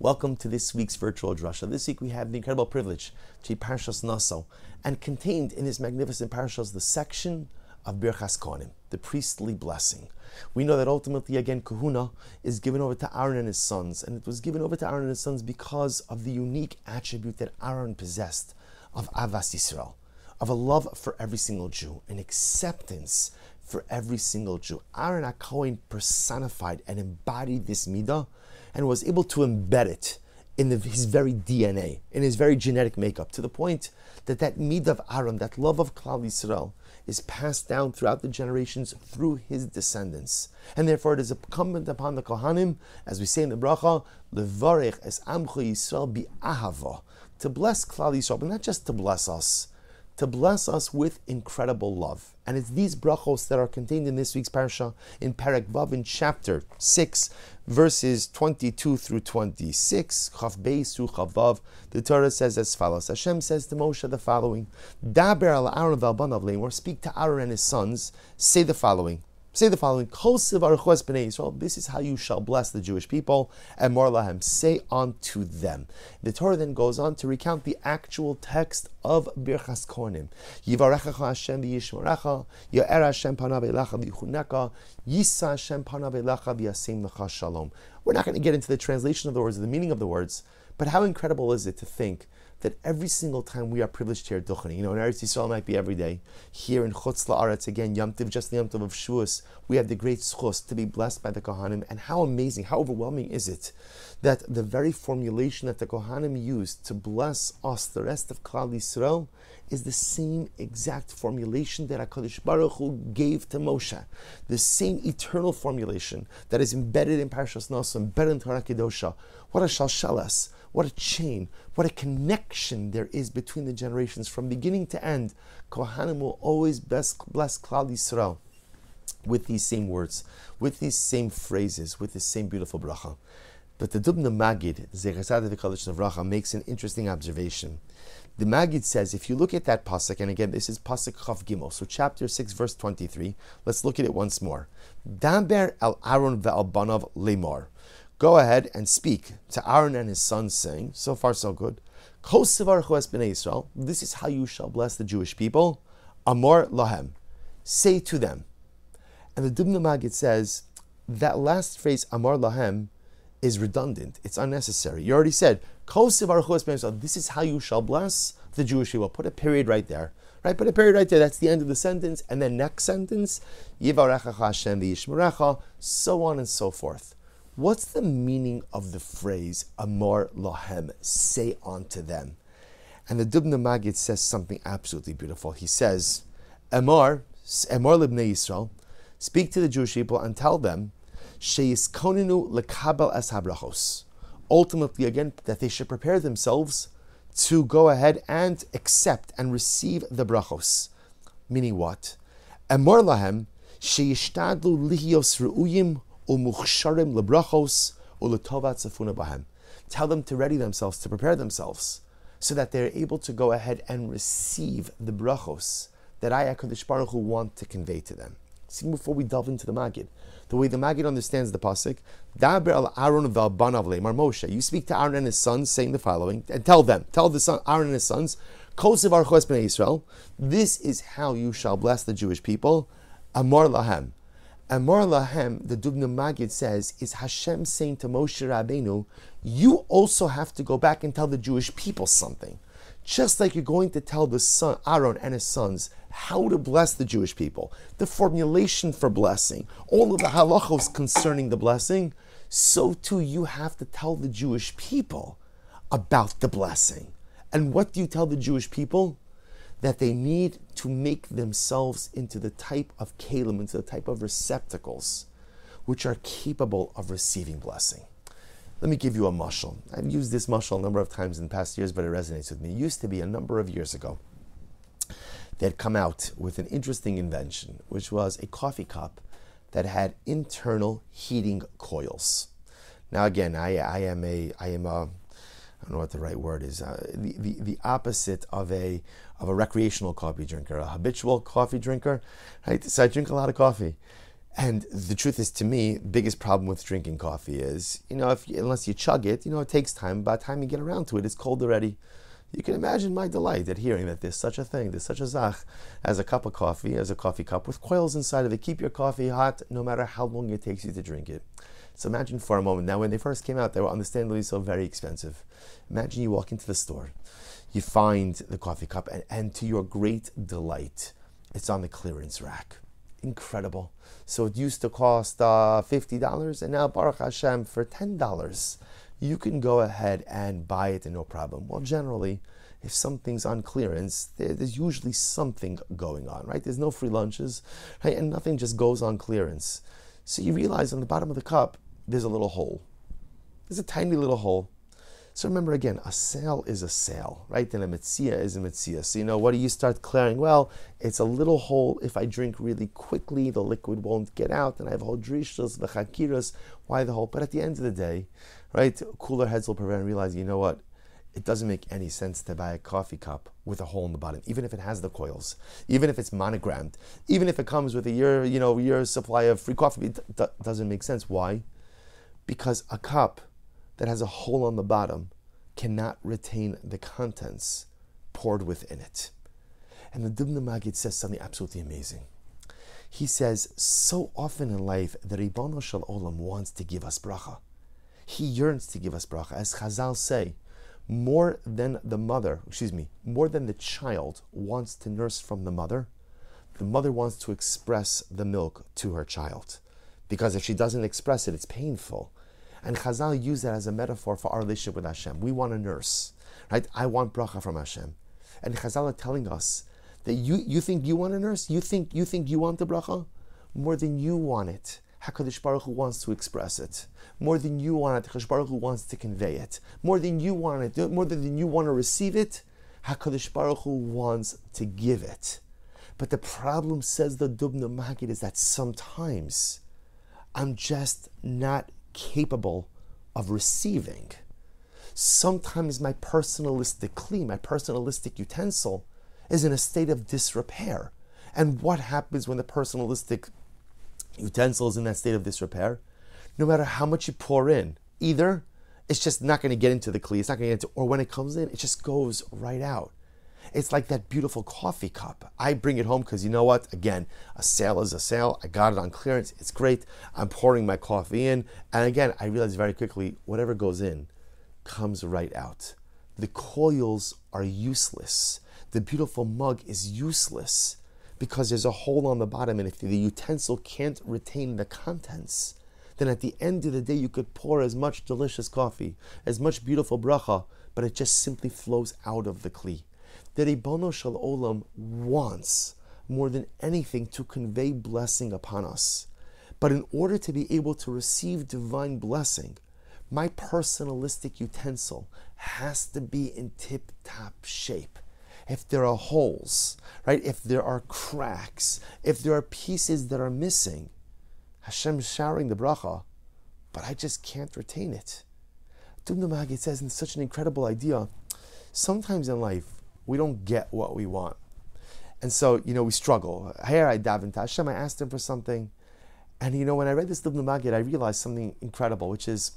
Welcome to this week's virtual drasha. This week we have the incredible privilege to be Parshas Naso, and contained in this magnificent parashas the section of Birchas Kohanim, the priestly blessing. We know that ultimately, again, Kehunah is given over to Aaron and his sons, and it was given over to Aaron and his sons because of the unique attribute that Aaron possessed of Ahavas Yisrael, of a love for every single Jew, an acceptance for every single Jew. Aaron HaKohen personified and embodied this midah and was able to embed it in the, his very DNA, in his very genetic makeup, to the point that that mid of Aaron, that love of Klal Yisrael, is passed down throughout the generations through his descendants. And therefore it is incumbent upon the Kohanim, as we say in the bracha, es Yisrael bi to bless Klal Yisrael, but not just to bless us, to bless us with incredible love. And it's these brachos that are contained in this week's parsha in Perek Vav in chapter 6, verses 22 through 26. Chav Beis through Chav Vav. The Torah says as follows. Hashem says to Moshe the following, Daber al Aaron v'al speak to Aaron and his sons, say the following. Say the following: This is how you shall bless the Jewish people, amor lahem. Say unto them. The Torah then goes on to recount the actual text of Birchas Kohanim. Yivarechacha Hashem v'yishmarecha, Ya'er Hashem panav v'yichuneka, Yisa Hashem panav v'yasim shalom. We're not going to get into the translation of the words, or the meaning of the words, but how incredible is it to think that every single time we are privileged here at Duchani, you know, in Eretz Yisrael might be every day. Here in Chutz La'aretz, again, Yom Tiv, just the Yom Tiv of Shavuos, we have the great zchus to be blessed by the Kohanim. And how amazing, how overwhelming is it that the very formulation that the Kohanim used to bless us, the rest of Klal Yisrael, is the same exact formulation that HaKadosh Baruch Hu gave to Moshe. The same eternal formulation that is embedded in Parashas Naso, embedded in Torah Kedosha. What a shalshalas what a chain, what a connection there is between the generations from beginning to end. Kohanim will always bless, Klal Yisrael with these same words, with these same phrases, with this same beautiful bracha. But the Dubna Magid, Zechasad V'Kalish makes an interesting observation. The Magid says, if you look at that pasuk, and again, this is pasuk Chav Gimel, so chapter 6, verse 23, let's look at it once more. Daber al Aaron ve'al banav lemor go ahead and speak to Aaron and his sons, saying, So far, so good. Kosevar who has been Israel, this is how you shall bless the Jewish people. Amor lahem. Say to them. And the Dubna Magid says that last phrase, Amor lahem, is redundant. It's unnecessary. You already said, This is how you shall bless the Jewish people. Put a period right there. Right? Put a period right there. That's the end of the sentence. And then next sentence, so on and so forth. What's the meaning of the phrase Amor Lohem, say unto them? And the Dubna Magid says something absolutely beautiful. He says, Amor, Amor Libnei Yisrael, speak to the Jewish people and tell them, Sheyiskoninu lekabel es habrachos. Ultimately, again, that they should prepare themselves to go ahead and accept and receive the brachos. Meaning what? Amor lahem sheyishtadlu lihios re'uyim umuchsharim lebrachos uletovat safuna bahem. Tell them to ready themselves, to prepare themselves, so that they're able to go ahead and receive the brachos that I, HaKadosh Baruch Hu, want to convey to them. See, before we delve into the Magid, the way the Magid understands the pasuk, Daber al Aaron v'albanav le'mar Moshe. You speak to Aaron and his sons, saying the following, and tell them, tell the son, Aaron and his sons, Kosev Archos b'nei Israel. This is how you shall bless the Jewish people. Amor lahem. Amor Lahem, the Dubna Magid says, is Hashem saying to Moshe Rabbeinu, you also have to go back and tell the Jewish people something. Just like you're going to tell the son, Aaron and his sons how to bless the Jewish people, the formulation for blessing, all of the halachos concerning the blessing, so too you have to tell the Jewish people about the blessing. And what do you tell the Jewish people? that they need to make themselves into the type of kalim, into the type of receptacles which are capable of receiving blessing. Let me give you a mushal. I've used this mushal a number of times in past years, but it resonates with me. It used to be a number of years ago. They had come out with an interesting invention, which was a coffee cup that had internal heating coils. Now, again, I, I am a I am a I don't know what the right word is, uh, the, the, the opposite of a, of a recreational coffee drinker, a habitual coffee drinker. Right? So I drink a lot of coffee. And the truth is, to me, biggest problem with drinking coffee is, you know, if unless you chug it, you know, it takes time. By the time you get around to it, it's cold already. You can imagine my delight at hearing that there's such a thing, there's such a zach as a cup of coffee, as a coffee cup with coils inside of it. Keep your coffee hot no matter how long it takes you to drink it. So imagine for a moment. Now, when they first came out, they were understandably so very expensive. Imagine you walk into the store, you find the coffee cup, and, and to your great delight, it's on the clearance rack incredible. So it used to cost uh, $50, and now Baruch Hashem for $10, you can go ahead and buy it and no problem. Well, generally, if something's on clearance, there, there's usually something going on, right? There's no free lunches, right? And nothing just goes on clearance. So you realize on the bottom of the cup, there's a little hole. There's a tiny little hole. So remember again, a sale is a sale, right? And a mitzia is a mitzia. So you know, what do you start clearing? Well, it's a little hole. If I drink really quickly, the liquid won't get out, and I have whole drishas, v'chakiras. Why the hole? But at the end of the day, right, cooler heads will prevail and realize, you know what? It doesn't make any sense to buy a coffee cup with a hole in the bottom, even if it has the coils, even if it's monogrammed, even if it comes with a year, you know, year's supply of free coffee. It d- doesn't make sense. Why? Because a cup that has a hole on the bottom cannot retain the contents poured within it. And the Dubna Magid says something absolutely amazing. He says, so often in life, the Ribono Shel Olam wants to give us bracha. He yearns to give us bracha. As Chazal say, more than the mother, excuse me, more than the child wants to nurse from the mother, the mother wants to express the milk to her child. Because if she doesn't express it, it's painful. And Chazal use that as a metaphor for our relationship with Hashem. We want a nurse, right? I want bracha from Hashem. And Chazal are telling us that you, you think you want a nurse? You think you think you want the bracha? More than you want it. HaKadosh Baruch Hu wants to express it. More than you want it, HaKadosh Baruch Hu wants to convey it. More than you want it, more than you want to receive it, HaKadosh Baruch Hu wants to give it. But the problem, says the Dubna Magid, is that sometimes I'm just not capable of receiving. Sometimes my personalistic kli, my personalistic utensil, is in a state of disrepair. And what happens when the personalistic utensil is in that state of disrepair? No matter how much you pour in, either it's just not going to get into the kli, it's not going to get into, or when it comes in, it just goes right out. It's like that beautiful coffee cup. I bring it home because you know what? Again, a sale is a sale. I got it on clearance. It's great. I'm pouring my coffee in. And again, I realize very quickly whatever goes in comes right out. The coils are useless. The beautiful mug is useless because there's a hole on the bottom. And if the utensil can't retain the contents, then at the end of the day, you could pour as much delicious coffee, as much beautiful bracha, but it just simply flows out of the kli that Ribono Shel Olam wants more than anything to convey blessing upon us. But in order to be able to receive divine blessing, my personalistic utensil has to be in tip top shape. If there are holes, right? If there are cracks, if there are pieces that are missing, Hashem's showering the bracha, but I just can't retain it. Dubna Magid says, in such an incredible idea, sometimes in life, we don't get what we want. And so, you know, we struggle. Here I davened to Hashem, I asked him for something. And, you know, when I read this Dubna Magid, I realized something incredible, which is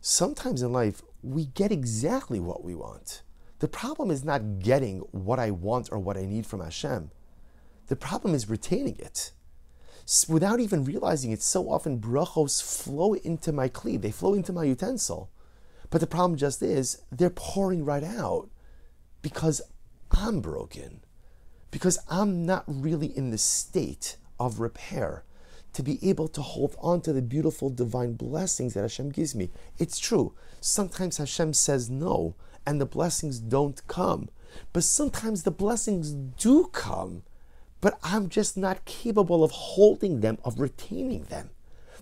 sometimes in life, we get exactly what we want. The problem is not getting what I want or what I need from Hashem. The problem is retaining it. Without even realizing it, so often brachos flow into my kli, they flow into my utensil. But the problem just is they're pouring right out because I'm broken, because I'm not really in the state of repair to be able to hold on to the beautiful divine blessings that Hashem gives me. It's true. Sometimes Hashem says no, and the blessings don't come. But sometimes the blessings do come, but I'm just not capable of holding them, of retaining them.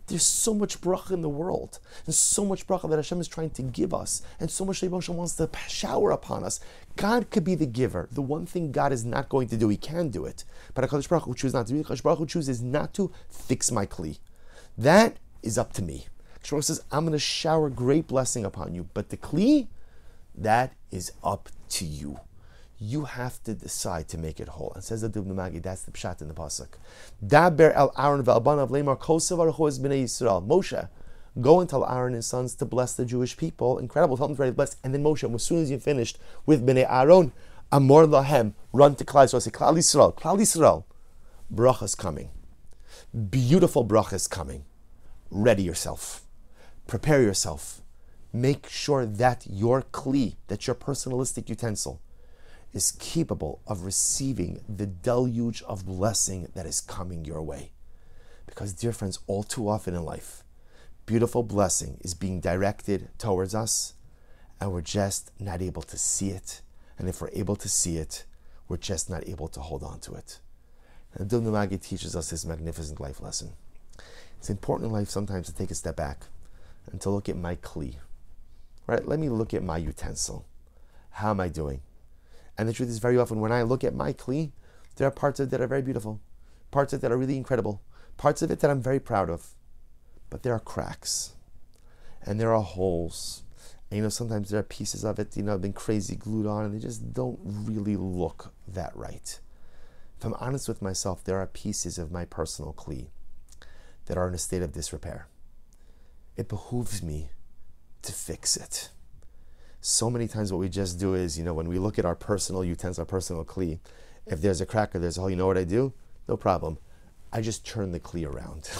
There's so much bracha in the world, and so much bracha that Hashem is trying to give us, and so much Hashem wants to shower upon us. God could be the giver. The one thing God is not going to do, He can do it. But HaKadosh Baruch Hu chooses not to it. HaKadosh Baruch Hu chooses not to fix my kli. That is up to me. HaKadosh says, I'm going to shower great blessing upon you. But the kli, that is up to you. You have to decide to make it whole. And says the Dubno Magid, that's the pshat in the pasuk. Daber el Aaron lemar b'nei Yisrael. Moshe, go and tell Aaron and his sons to bless the Jewish people. Incredible, tell them to be blessed. And then Moshe, as soon as you finished with b'nei Aaron, amor lahem, run to Klal Yisrael. Say Klal Yisrael, Klal Yisrael. Bracha's coming. Beautiful bracha's coming. Ready yourself. Prepare yourself make sure that your kli, that your personalistic utensil, is capable of receiving the deluge of blessing that is coming your way. Because, dear friends, all too often in life, beautiful blessing is being directed towards us, and we're just not able to see it. And if we're able to see it, we're just not able to hold on to it. And Dubna Magid teaches us this magnificent life lesson. It's important in life sometimes to take a step back and to look at my kli, right? Let me look at my utensil. How am I doing? And the truth is, very often when I look at my kli, there are parts of it that are very beautiful, parts of it that are really incredible, parts of it that I'm very proud of. But there are cracks, and there are holes. And you know, sometimes there are pieces of it, you know, have been crazy glued on, and they just don't really look that right. If I'm honest with myself, there are pieces of my personal kli that are in a state of disrepair. It behooves me to fix it. So many times, what we just do is, you know, when we look at our personal utensils, our personal kli, if there's a crack or there's hole, you know what I do? No problem. I just turn the kli around.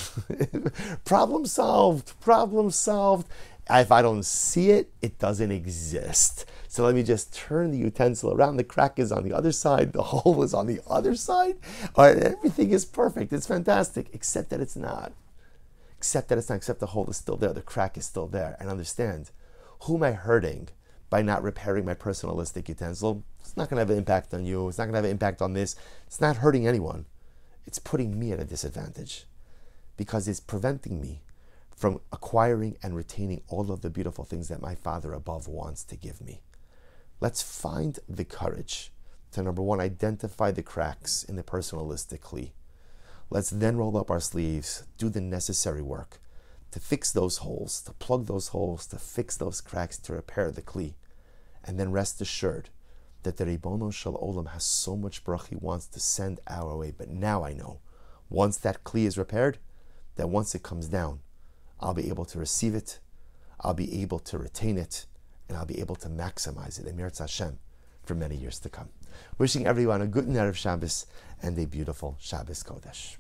problem solved. Problem solved. If I don't see it, it doesn't exist. So let me just turn the utensil around. The crack is on the other side. The hole is on the other side. All right, everything is perfect. It's fantastic, except that it's not Except that it's not, Except the hole is still there, the crack is still there, and understand who am I hurting by not repairing my personalistic utensil? It's not going to have an impact on you. It's not going to have an impact on this. It's not hurting anyone. It's putting me at a disadvantage because it's preventing me from acquiring and retaining all of the beautiful things that my Father above wants to give me. Let's find the courage to number one, identify the cracks in the personalistic personalistically Let's then roll up our sleeves, do the necessary work to fix those holes, to plug those holes, to fix those cracks, to repair the Kli. And then rest assured that the Ribono Shel Olam has so much bracha he wants to send our way. But now I know, once that Kli is repaired, that once it comes down, I'll be able to receive it, I'll be able to retain it, and I'll be able to maximize it, Emir Hashem, for many years to come. Wishing everyone a good night of Shabbos and a beautiful Shabbos Kodesh.